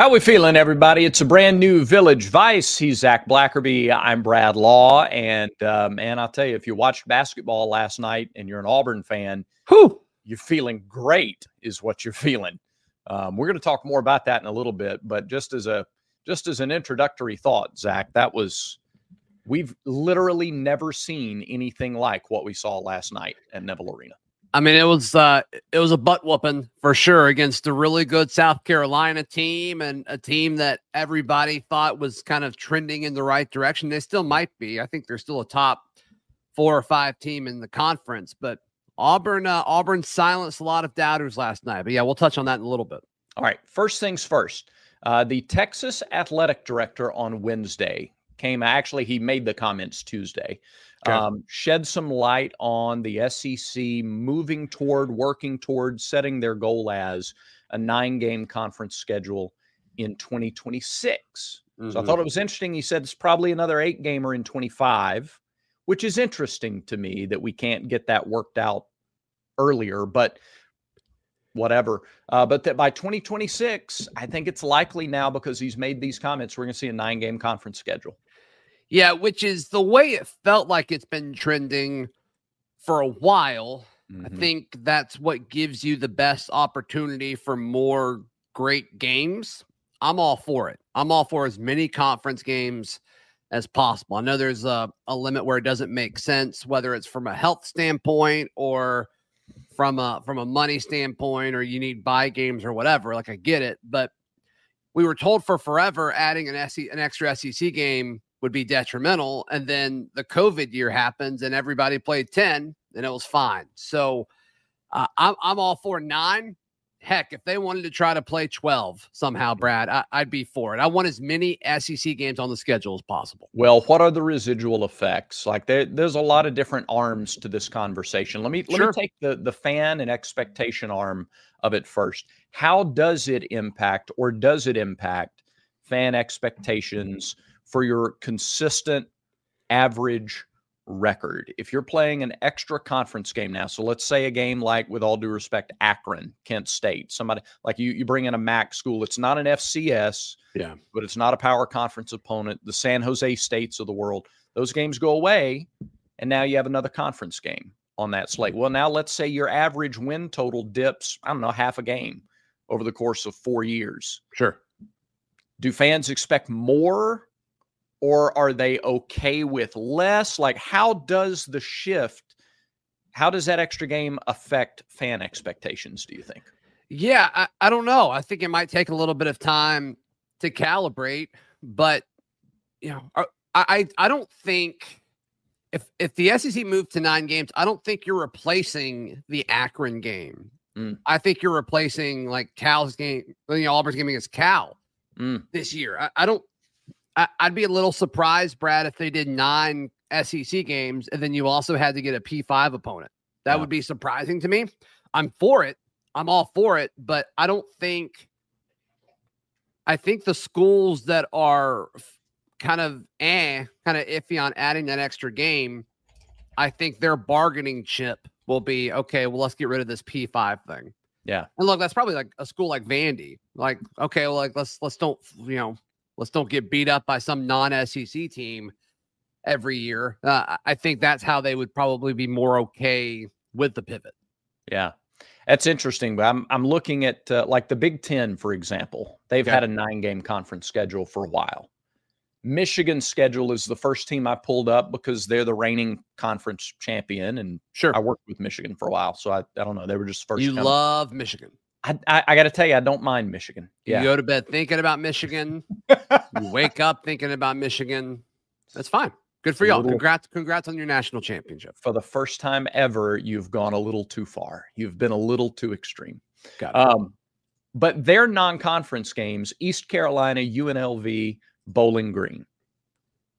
How we feeling, everybody? It's a brand new Village Vice. He's Zac Blackerby. I'm Brad Law, and uh, man, I'll tell you, if you watched basketball last night and you're an Auburn fan, whew, you're feeling great, is what you're feeling. Um, we're going to talk more about that in a little bit, but just as a just as an introductory thought, Zac, that was we've literally never seen anything like what we saw last night at Neville Arena. I mean, it was uh, it was a butt whooping for sure against a really good South Carolina team and a team that everybody thought was kind of trending in the right direction. They still might be. I think they're still a top four or five team in the conference, but Auburn uh, Auburn silenced a lot of doubters last night. But yeah, we'll touch on that in a little bit. All right. First things first. Uh, the Texas athletic director on Wednesday came. Actually, he made the comments Tuesday okay. um, shed some light on the SEC moving toward, working toward setting their goal as a nine game conference schedule in 2026. Mm-hmm. So I thought mm-hmm. it was interesting. He said it's probably another eight gamer in 25, which is interesting to me that we can't get that worked out earlier, but whatever. Uh, but that by 2026, I think it's likely now because he's made these comments, we're going to see a nine game conference schedule. Yeah, which is the way it felt like it's been trending for a while. Mm-hmm. I think that's what gives you the best opportunity for more great games. I'm all for it. I'm all for as many conference games as possible. I know there's a, a limit where it doesn't make sense, whether it's from a health standpoint or from a from a money standpoint, or you need buy games or whatever. Like I get it, but we were told for forever adding an SE, an extra SEC game would be detrimental. And then the COVID year happens and everybody played 10 and it was fine. So uh, I'm, I'm all for nine. Heck, if they wanted to try to play 12 somehow, Brad, I, would be for it. I want as many SEC games on the schedule as possible. Well, what are the residual effects? Like there, there's a lot of different arms to this conversation. Let me let me take the the fan and expectation arm of it first. How does it impact or does it impact fan expectations? For your consistent average record. If you're playing an extra conference game now, so let's say a game like, with all due respect, Akron, Kent State, somebody like you, you bring in a MAC school. It's not an FCS, yeah, but it's not a power conference opponent. The San Jose States of the world, those games go away, and now you have another conference game on that slate. Well, now let's say your average win total dips, I don't know, half a game over the course of four years. Sure. Do fans expect more or are they okay with less? Like, how does the shift, how does that extra game affect fan expectations, do you think? Yeah, I, I don't know. I think it might take a little bit of time to calibrate, but you know, I I, I don't think if if the SEC moved to nine games, I don't think you're replacing the Akron game. Mm. I think you're replacing like Cal's game, you know, Auburn's game against Cal mm. this year. I, I, don't I, would be a little surprised, Brad, if they did nine SEC games and then you also had to get a P5 opponent. That yeah. would be surprising to me. I'm for it. I'm all for it, but I don't think. I think the schools that are kind of eh, kind of iffy on adding that extra game, I think their bargaining chip will be okay. Well, let's get rid of this P5 thing. Yeah, and look, that's probably like a school like Vandy. Like, okay, well, like let's let's don't you know Let's don't get beat up by some non SEC team every year. Uh, I think that's how they would probably be more okay with the pivot. Yeah. That's interesting, but I'm I'm looking at uh, like the Big 10 for example. They've okay. had a 9-game conference schedule for a while. Michigan's schedule is the first team I pulled up because they're the reigning conference champion and sure. I worked with Michigan for a while, so I, I don't know, they were just first You love Michigan. I, I, I got to tell you, I don't mind Michigan. Yeah. You go to bed thinking about Michigan. you wake up thinking about Michigan. That's fine. Good for y'all. Congrats, congrats on your national championship. For the first time ever, you've gone a little too far. You've been a little too extreme. Got it. Um, but their non-conference games, East Carolina, UNLV, Bowling Green,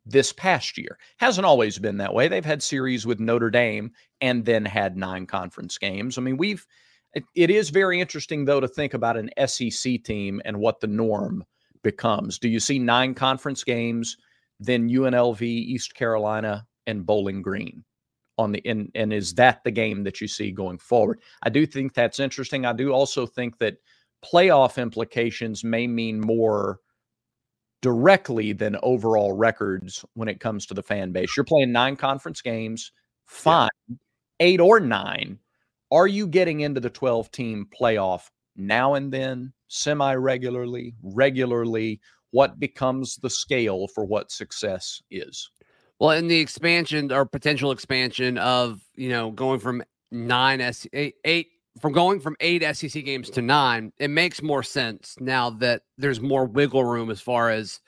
this past year hasn't always been that way. They've had series with Notre Dame and then had nine conference games. I mean, we've it, it is very interesting, though, to think about an SEC team and what the norm becomes. Do you see nine conference games, then UNLV, East Carolina, and Bowling Green? On the and, and is that the game that you see going forward? I do think that's interesting. I do also think that playoff implications may mean more directly than overall records when it comes to the fan base. You're playing nine conference games, fine, yeah. eight or nine. Are you getting into the 12 team playoff now and then, semi regularly, regularly? What becomes the scale for what success is? Well, in the expansion or potential expansion of, you know, going from nine S eight, eight from going from eight SEC games to nine, it makes more sense now that there's more wiggle room as far as,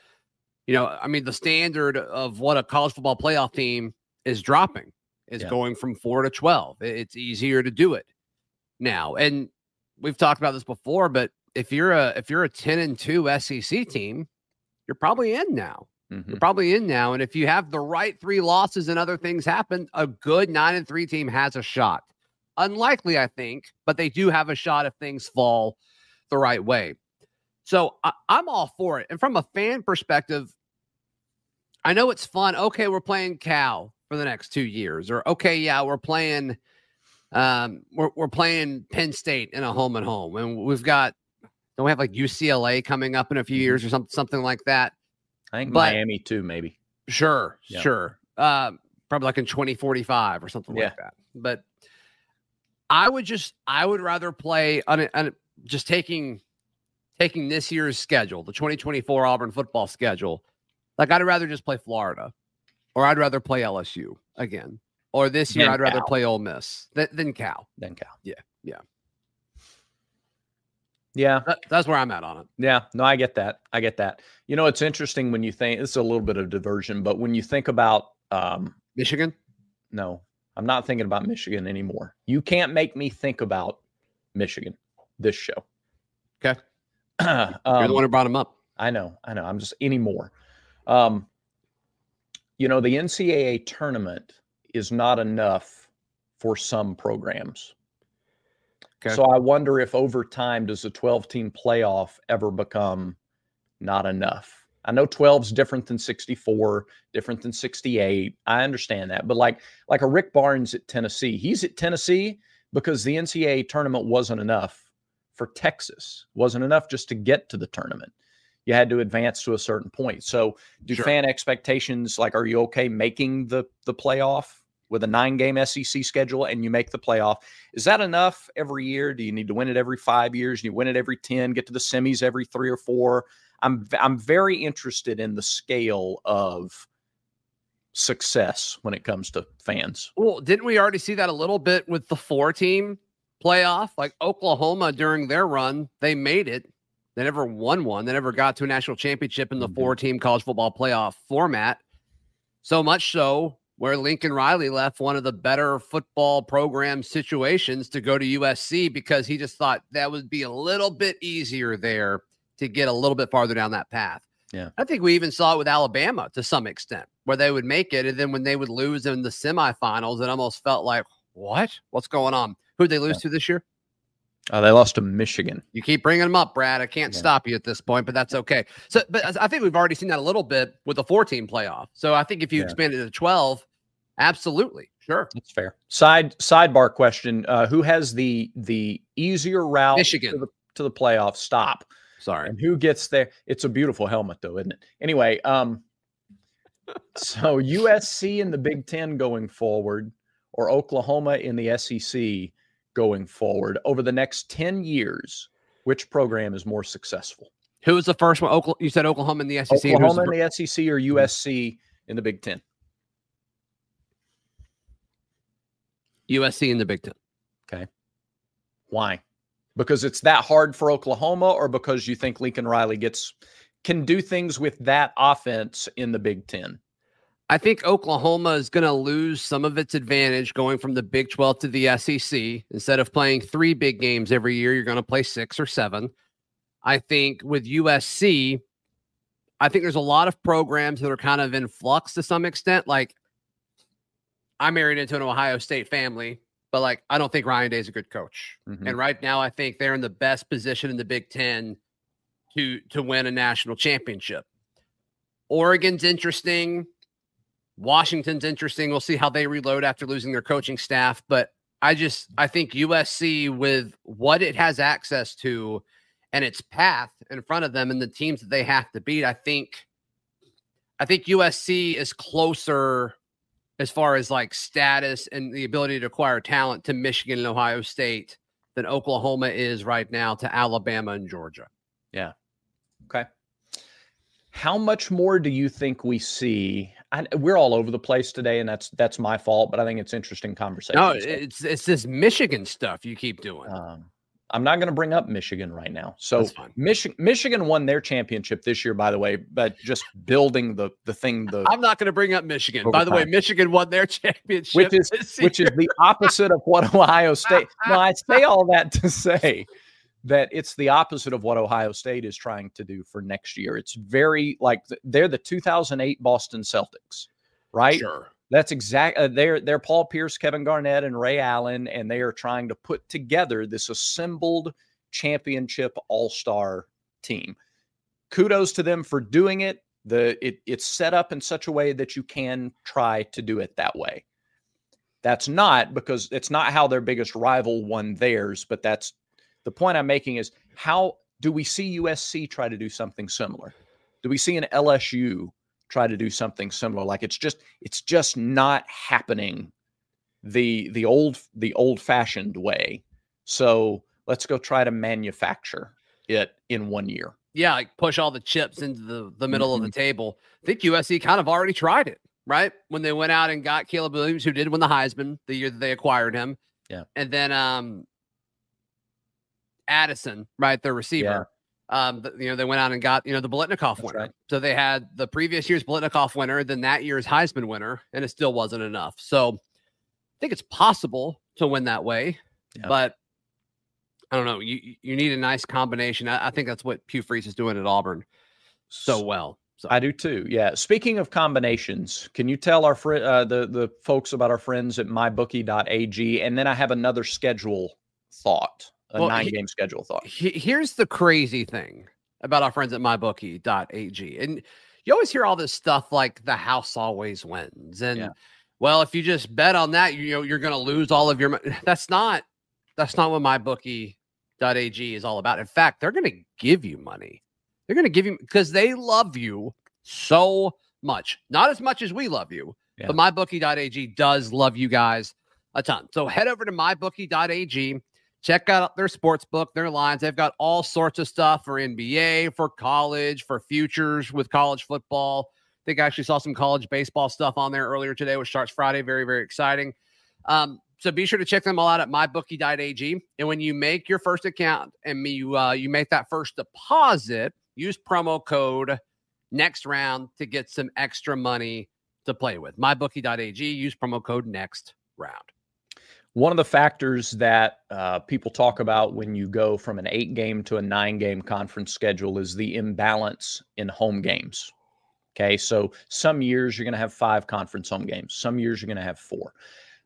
you know, I mean, the standard of what a college football playoff team is dropping is yeah. going from four to 12. It's easier to do it now. And we've talked about this before, but if you're a, if you're a 10 and two SEC team, you're probably in now. Mm-hmm. You're probably in now. And if you have the right three losses and other things happen, a good nine and three team has a shot. Unlikely, I think, but they do have a shot if things fall the right way. So I, I'm all for it. And from a fan perspective, I know it's fun. Okay, we're playing Cal for the next two years, or okay, yeah, we're playing, um, we're we're playing Penn State in a home and home, and we've got don't we have like UCLA coming up in a few mm-hmm. years or something something like that. I think but, Miami too, maybe. Sure, yeah. sure. Uh, probably like in 2045 or something yeah. like that. But I would just I would rather play on, on just taking taking this year's schedule, the 2024 Auburn football schedule. Like I'd rather just play Florida, or I'd rather play LSU again, or this year I'd rather play Ole Miss than, than Cal. Than Cal. Yeah, yeah, yeah. That, that's where I'm at on it. Yeah, no, I get that. I get that. You know, it's interesting when you think it's a little bit of diversion, but when you think about um, Michigan, no, I'm not thinking about Michigan anymore. You can't make me think about Michigan this show. Okay. um, You're the one who brought him up. I know. I know. I'm just anymore. Um, you know, the NCAA tournament is not enough for some programs. Okay. So I wonder if over time does a 12 team playoff ever become not enough? I know 12 is different than 64, different than 68. I understand that. But like like a Rick Barnes at Tennessee, he's at Tennessee because the NCAA tournament wasn't enough for Texas. Wasn't enough just to get to the tournament. You had to advance to a certain point. So do sure. fan expectations like are you okay making the the playoff with a nine game SEC schedule and you make the playoff? Is that enough every year? Do you need to win it every five years? Do you win it every 10, get to the semis every three or four? I'm I'm very interested in the scale of success when it comes to fans. Well, didn't we already see that a little bit with the four team playoff? Like Oklahoma during their run, they made it. They never won one. They never got to a national championship in the mm-hmm. four team college football playoff format. So much so where Lincoln Riley left one of the better football program situations to go to USC because he just thought that would be a little bit easier there to get a little bit farther down that path. Yeah. I think we even saw it with Alabama to some extent, where they would make it. And then when they would lose in the semifinals, it almost felt like, what? What's going on? Who'd they lose yeah. to this year? Uh, they lost to Michigan. You keep bringing them up, Brad. I can't yeah. stop you at this point, but that's okay. So, but I think we've already seen that a little bit with the four-team playoff. So I think if you yeah. expand it to 12, absolutely, sure, that's fair. Side sidebar question: uh, Who has the the easier route Michigan to the, to the playoff? Stop. Sorry. And who gets there? It's a beautiful helmet, though, isn't it? Anyway, um, so USC in the Big Ten going forward, or Oklahoma in the SEC going forward over the next 10 years, which program is more successful? Who was the first one? Oklahoma, you said Oklahoma in the SEC. Oklahoma in the SEC or mm-hmm. USC in the Big Ten? USC in the Big Ten. Okay. Why? because it's that hard for Oklahoma, or because you think Lincoln Riley gets can do things with that offense in the Big Ten? I think Oklahoma is going to lose some of its advantage going from the Big 12 to the SEC. Instead of playing three big games every year, you're going to play six or seven. I think with USC, I think there's a lot of programs that are kind of in flux to some extent. Like, I married into an Ohio State family but like I don't think Ryan Day is a good coach. Mm-hmm. And right now I think they're in the best position in the Big 10 to to win a national championship. Oregon's interesting. Washington's interesting. We'll see how they reload after losing their coaching staff, but I just I think USC with what it has access to and its path in front of them and the teams that they have to beat, I think I think USC is closer as far as like status and the ability to acquire talent to Michigan and Ohio State than Oklahoma is right now to Alabama and Georgia. Yeah. Okay. How much more do you think we see? I, we're all over the place today, and that's that's my fault. But I think it's interesting conversation. No, it's it's this Michigan stuff you keep doing. Um, I'm not going to bring up Michigan right now. So Michigan Michigan won their championship this year, by the way, but just building the the thing. The I'm not going to bring up Michigan. By the time. way, Michigan won their championship, which is which is the opposite of what Ohio State. no, I say all that to say that it's the opposite of what Ohio State is trying to do for next year. It's very like they're the 2008 Boston Celtics, right? Sure. That's exactly Uh, they're they're Paul Pierce, Kevin Garnett, and Ray Allen, and they are trying to put together this assembled championship All Star team. Kudos to them for doing it. The it, it's set up in such a way that you can try to do it that way. That's not because it's not how their biggest rival won theirs, but that's the point I'm making is how do we see USC try to do something similar? Do we see an LSU try to do something similar. Like it's just it's just not happening the the old the old fashioned way. So let's go try to manufacture it in one year. Yeah, like push all the chips into the, the middle mm-hmm. of the mm-hmm. table. I think USC kind of already tried it, right? When they went out and got Caleb Williams, who did win the Heisman the year that they acquired him. Yeah. And then um Addison, right, their receiver um, you know, they went out and got, you know, the Biletnikoff winner. Right. So they had the previous year's Biletnikoff winner, then that year's Heisman winner, and it still wasn't enough. So I think it's possible to win that way, yep. but I don't know. You you need a nice combination. I, I think that's what Hugh Freeze is doing at Auburn so well. So. I do too. Yeah. Speaking of combinations, can you tell our fr- uh, the the folks about our friends at mybookie.ag? And then I have another schedule thought a well, nine game schedule thought. He, here's the crazy thing about our friends at mybookie.ag. And you always hear all this stuff like the house always wins. And yeah. well, if you just bet on that, you know, you're going to lose all of your money. That's not, that's not what mybookie.ag is all about. In fact, they're going to give you money. They're going to give you because they love you so much. Not as much as we love you, yeah. but mybookie.ag does love you guys a ton. So head over to mybookie.ag Check out their sports book, their lines. They've got all sorts of stuff for NBA, for college, for futures with college football. I think I actually saw some college baseball stuff on there earlier today, which starts Friday. Very, very exciting. Um, so be sure to check them all out at mybookie.ag. And when you make your first account and you uh, you make that first deposit, use promo code next round to get some extra money to play with. Mybookie.ag. Use promo code next round. One of the factors that uh, people talk about when you go from an eight game to a nine game conference schedule is the imbalance in home games. Okay. So some years you're going to have five conference home games, some years you're going to have four.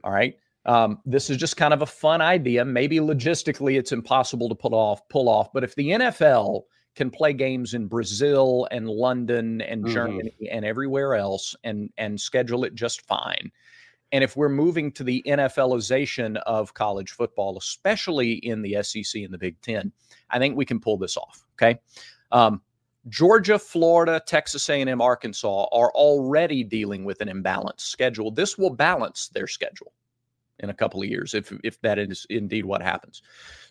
All right. Um, this is just kind of a fun idea. Maybe logistically it's impossible to pull off, pull off. But if the NFL can play games in Brazil and London and mm-hmm. Germany and everywhere else and and schedule it just fine, and if we're moving to the NFLization of college football, especially in the SEC and the Big Ten, I think we can pull this off. Okay. Um, Georgia, Florida, Texas A&M, Arkansas are already dealing with an imbalanced schedule. This will balance their schedule in a couple of years if if that is indeed what happens.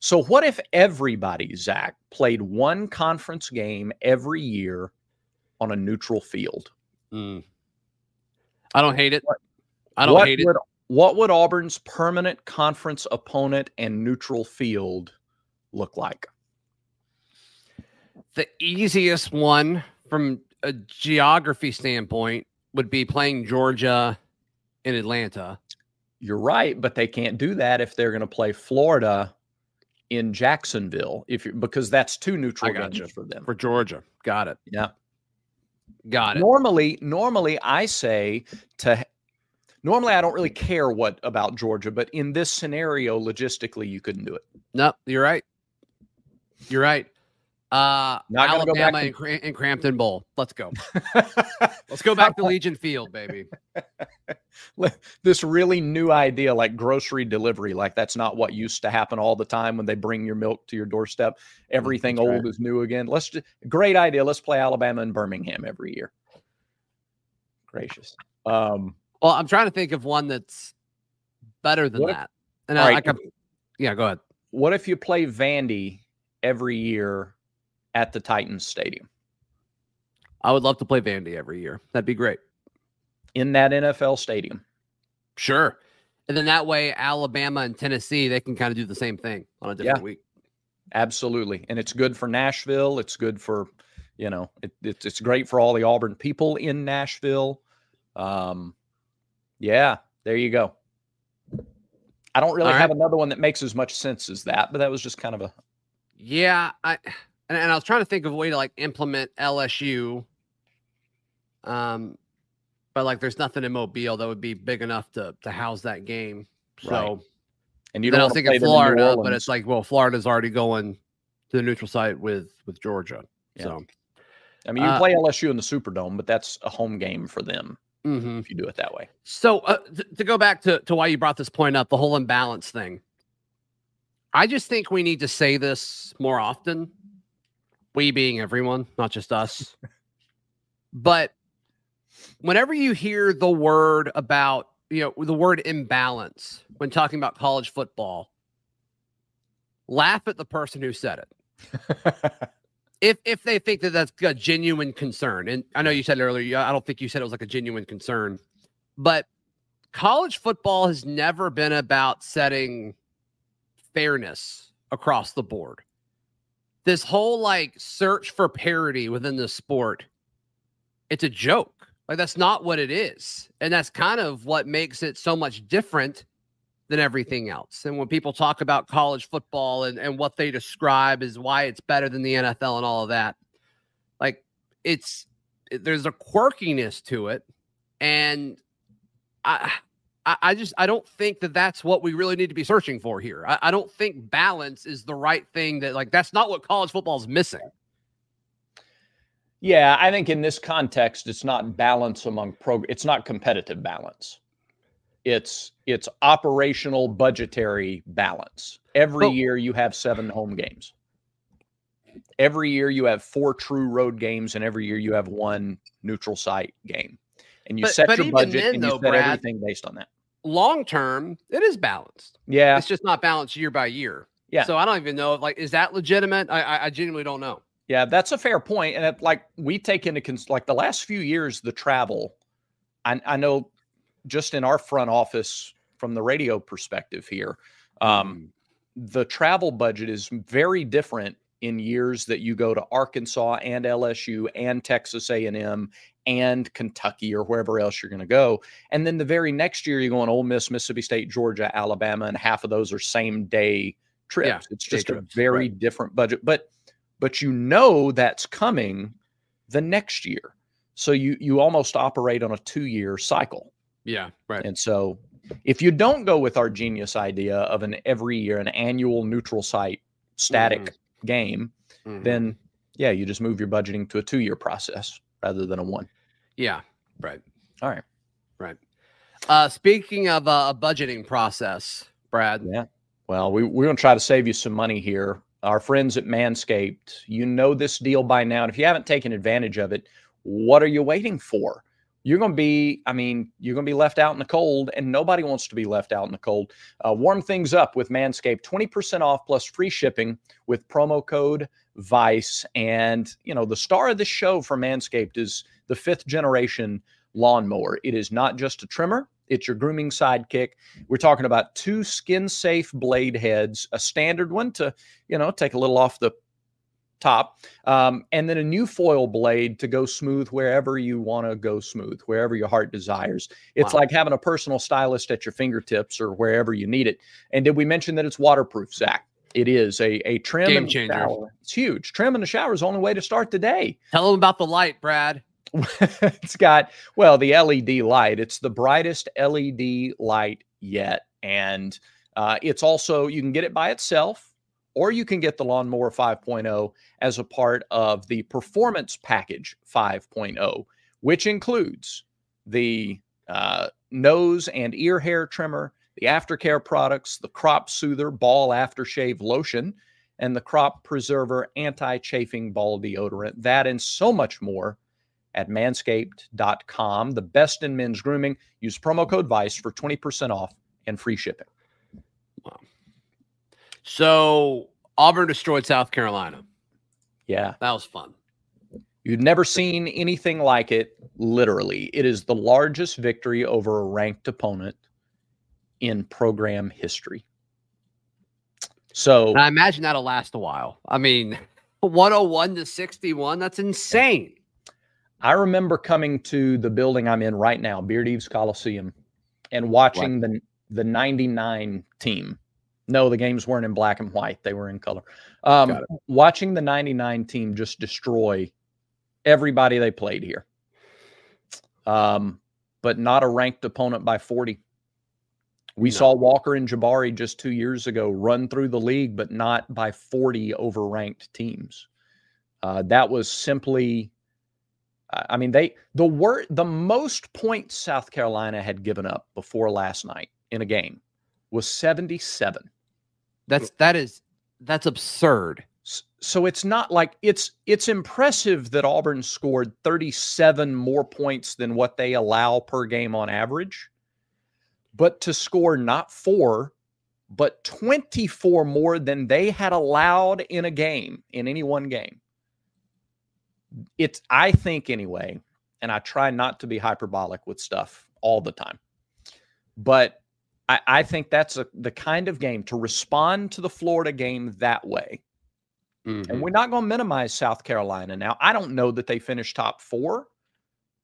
So what if everybody, Zac, played one conference game every year on a neutral field? Mm. I don't hate it. What, I don't what hate would, it. What would Auburn's permanent conference opponent and neutral field look like? The easiest one from a geography standpoint would be playing Georgia in Atlanta. You're right, but they can't do that if they're going to play Florida in Jacksonville if you because that's two neutral games you. for them. For Georgia. Got it. Yeah. Got it. Normally, normally I say to Normally, I don't really care what about Georgia, but in this scenario, logistically, you couldn't do it. No, you're right. You're right. Uh, Not Alabama and, to- and Crampton Bowl. Let's go. Let's go back to Legion Field, baby. this really new idea, like grocery delivery, like that's not what used to happen all the time when they bring your milk to your doorstep. Everything that's old right. is new again. Let's just great idea. Let's play Alabama and Birmingham every year. Gracious. Um, well, I'm trying to think of one that's better than that. And I, right. like, yeah, go ahead. What if you play Vandy every year at the Titans Stadium? I would love to play Vandy every year. That'd be great. In that NFL stadium. Sure. And then that way, Alabama and Tennessee, they can kind of do the same thing on a different yeah, week. Absolutely. And it's good for Nashville. It's good for, you know, it, it's, it's great for all the Auburn people in Nashville. Um, yeah, there you go. I don't really have another one that makes as much sense as that, but that was just kind of a. Yeah, I and, and I was trying to think of a way to like implement LSU. Um, but like, there's nothing in Mobile that would be big enough to to house that game. So, right. and you don't. I was thinking Florida, but it's like, well, Florida's already going to the neutral site with with Georgia. Yeah. So, I mean, you uh, play LSU in the Superdome, but that's a home game for them mm-hmm. if you do it that way. So uh, th- to go back to, to why you brought this point up, the whole imbalance thing. I just think we need to say this more often. We being everyone, not just us. but whenever you hear the word about, you know, the word imbalance when talking about college football, laugh at the person who said it. if if they think that that's a genuine concern, and I know you said earlier, I don't think you said it was like a genuine concern, but college football has never been about setting fairness across the board. This whole like search for parity within the sport, it's a joke. Like that's not what it is. And that's kind of what makes it so much different than everything else. And when people talk about college football and, and what they describe is why it's better than the NFL and all of that, like it's there's a quirkiness to it. And I, I just I don't think that that's what we really need to be searching for here. I, I don't think balance is the right thing that like that's not what college football is missing. Yeah, I think in this context, it's not balance among pro. It's not competitive balance it's it's operational budgetary balance. Every year you have seven home games. Every year you have four true road games, and every year you have one neutral site game. And you but, set but your budget then, and you though, set Brad, everything based on that. Long term, it is balanced. Yeah, it's just not balanced year by year. Yeah. So I don't even know if like is that legitimate? I I, I genuinely don't know. Yeah, that's a fair point. And it, like we take into cons- like the last few years, the travel. I, I know just in our front office from the radio perspective here, um, mm. the travel budget is very different in years that you go to Arkansas and LSU and Texas A&M and Kentucky or wherever else you're going to go. And then the very next year you go on Ole Miss, Mississippi State, Georgia, Alabama, and half of those are same day trips. Yeah, it's just a trips, very right. different budget. But but you know that's coming the next year. So you you almost operate on a two year cycle. Yeah, right. And so if you don't go with our genius idea of an every year, an annual neutral site static mm-hmm. game, mm-hmm. then yeah, you just move your budgeting to a two year process rather than a one. Yeah, right. All right. Right. Uh, speaking of uh, a budgeting process, Brad. Yeah. Well, we, we're going to try to save you some money here. Our friends at Manscaped, you know this deal by now. And if you haven't taken advantage of it, what are you waiting for? You're going to be, I mean, you're going to be left out in the cold, and nobody wants to be left out in the cold. Uh, warm things up with Manscaped, 20% off plus free shipping with promo code VICE. And, you know, the star of the show for Manscaped is the fifth generation lawnmower. It is not just a trimmer, it's your grooming sidekick. We're talking about two skin safe blade heads, a standard one to, you know, take a little off the top, um, and then a new foil blade to go smooth wherever you want to go smooth, wherever your heart desires. It's wow. like having a personal stylist at your fingertips or wherever you need it. And did we mention that it's waterproof, Zac? It is a, a trim Game changer. Shower. It's huge. Trim in the shower is the only way to start the day. Tell them about the light, Brad. it's got, well, the LED light. It's the brightest LED light yet. And uh, it's also, you can get it by itself or you can get the Lawnmower 5.0 as a part of the Performance Package 5.0, which includes the uh, nose and ear hair trimmer, the aftercare products, the crop soother ball aftershave lotion, and the crop preserver anti chafing ball deodorant. That and so much more at manscaped.com. The best in men's grooming. Use promo code VICE for 20% off and free shipping. Wow. So Auburn destroyed South Carolina. Yeah. That was fun. You've never seen anything like it, literally. It is the largest victory over a ranked opponent in program history. So and I imagine that'll last a while. I mean, 101 to 61, that's insane. I remember coming to the building I'm in right now, Beard Eaves Coliseum, and watching what? the the 99 team. No, the games weren't in black and white, they were in color. Um, watching the 99 team just destroy everybody they played here. Um, but not a ranked opponent by 40. We no. saw Walker and Jabari just two years ago run through the league, but not by 40 overranked teams. Uh, that was simply, I mean, they the word the most points South Carolina had given up before last night in a game was 77. That's that is that's absurd. So it's not like it's it's impressive that Auburn scored 37 more points than what they allow per game on average but to score not four, but 24 more than they had allowed in a game, in any one game. It's, I think, anyway, and I try not to be hyperbolic with stuff all the time, but I, I think that's a, the kind of game to respond to the Florida game that way. Mm-hmm. And we're not going to minimize South Carolina. Now, I don't know that they finish top four.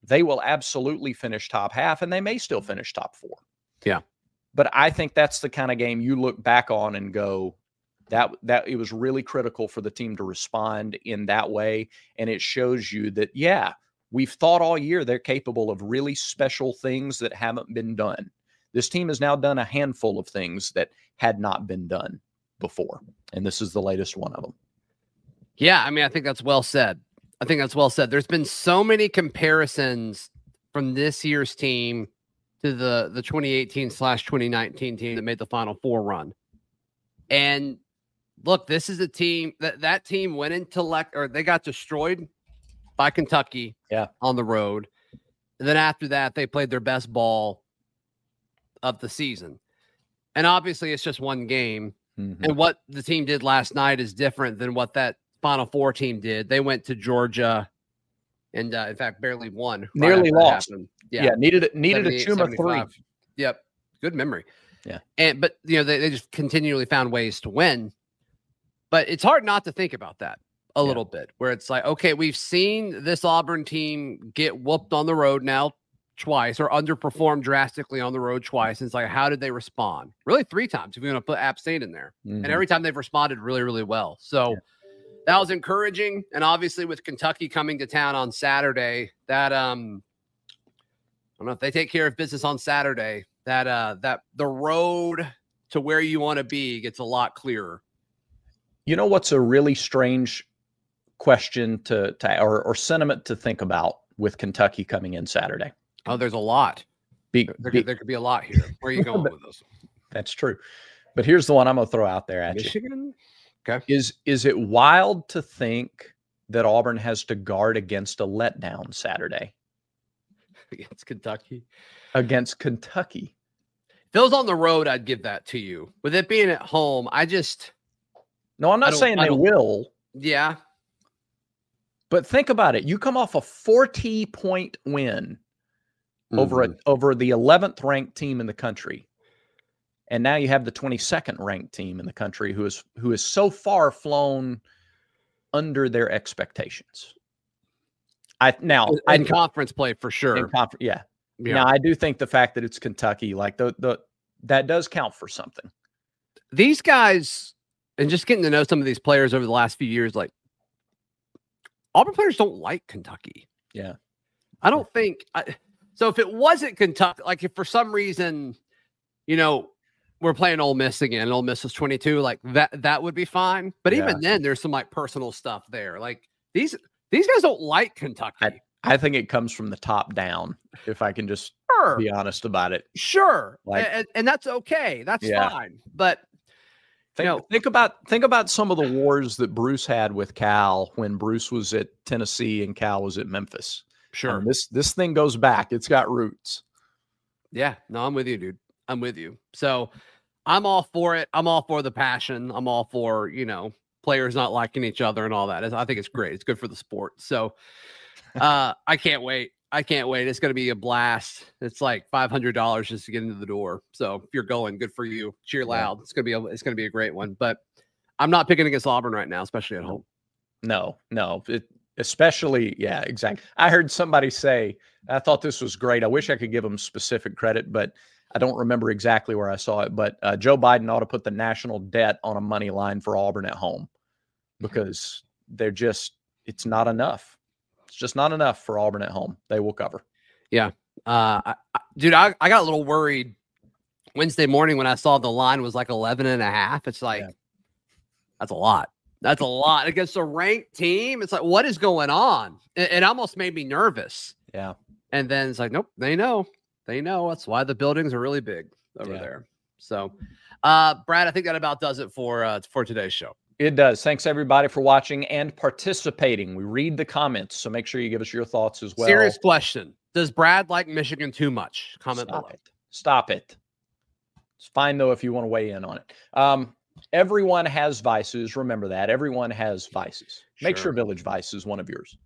They will absolutely finish top half, and they may still finish top four. Yeah. But I think that's the kind of game you look back on and go, that that it was really critical for the team to respond in that way. And it shows you that, yeah, we've thought all year they're capable of really special things that haven't been done. This team has now done a handful of things that had not been done before. And this is the latest one of them. Yeah, I mean, I think that's well said. I think that's well said. There's been so many comparisons from this year's team to the the 2018 slash 2019 team that made the Final Four run. And look, this is a team that that team went into lec or they got destroyed by Kentucky. Yeah, on the road. And then after that, they played their best ball of the season. And obviously, it's just one game. Mm-hmm. And what the team did last night is different than what that Final Four team did. They went to Georgia and uh, in fact barely won. Nearly lost. Yeah. yeah, needed needed a Chuma three. Yep, good memory. Yeah, and but you know they, they just continually found ways to win. But it's hard not to think about that a yeah. little bit, where it's like, okay, we've seen this Auburn team get whooped on the road now twice or underperform drastically on the road twice. And it's like, how did they respond? Really, three times if you want to put App State in there. Mm-hmm. And every time they've responded really, really well. So yeah that was encouraging. And obviously, with Kentucky coming to town on Saturday, that um, I don't know if they take care of business on Saturday. That uh, that the road to where you want to be gets a lot clearer. You know what's a really strange question to, to or, or sentiment to think about with Kentucky coming in Saturday? Oh, there's a lot. Be, there, be, there, could be a lot here. Where are you going with this? That's true. But here's the one I'm going to throw out there at Michigan? you. Okay. Is is it wild to think that Auburn has to guard against a letdown Saturday against Kentucky? Against Kentucky. If was on the road, I'd give that to you. With it being at home, I just No, I'm not saying they will. Yeah. But think about it. You come off a 40 point win mm-hmm. over a over the 11th ranked team in the country and now you have the 22nd ranked team in the country who is who is so far flown under their expectations. I now in I, conference play for sure. Yeah. yeah. Now I do think the fact that it's Kentucky, like the the that does count for something. These guys, and just getting to know some of these players over the last few years, like Auburn players don't like Kentucky. Yeah, I don't think. I, so if it wasn't Kentucky, like if for some reason, you know, we're playing Ole Miss again. Ole Miss is 22. Like that, that would be fine. But yeah. even then, there's some like personal stuff there. Like these, these guys don't like Kentucky. I, I think it comes from the top down. If I can just sure. be honest about it. Sure, like, and, and that's okay. That's yeah. fine. But Think, you know, think about think about some of the wars that Bruce had with Cal when Bruce was at Tennessee and Cal was at Memphis. Sure, um, this this thing goes back. It's got roots. Yeah, no, I'm with you, dude. I'm with you. So I'm all for it. I'm all for the passion. I'm all for you know players not liking each other and all that. I think it's great. It's good for the sport. So uh, I can't wait. I can't wait. It's going to be a blast. It's like five hundred dollars just to get into the door. So if you're going, good for you. Cheer loud. It's going to be a, it's going to be a great one. But I'm not picking against Auburn right now, especially at home. No, no. It, especially, yeah, exactly. I heard somebody say, I thought this was great. I wish I could give them specific credit, but I don't remember exactly where I saw it. But uh, Joe Biden ought to put the national debt on a money line for Auburn at home because they're just, it's not enough. It's just not enough for Auburn at home. They will cover. Yeah. Uh, I, I, dude, I, I got a little worried Wednesday morning when I saw the line was like 11 and a half. It's like, yeah. that's a lot. That's a lot against a ranked team. It's like, what is going on? It, it almost made me nervous. Yeah. And then it's like, nope, they know. They know. That's why the buildings are really big over yeah. there. So, uh, Brad, I think that about does it for uh, for today's show. It does. Thanks everybody for watching and participating. We read the comments, so make sure you give us your thoughts as well. Serious question: Does Brad like Michigan too much? Comment Stop below. It. Stop it. It's fine though if you want to weigh in on it. Um, everyone has vices. Remember that. Everyone has vices. Make sure Village Vice is one of yours.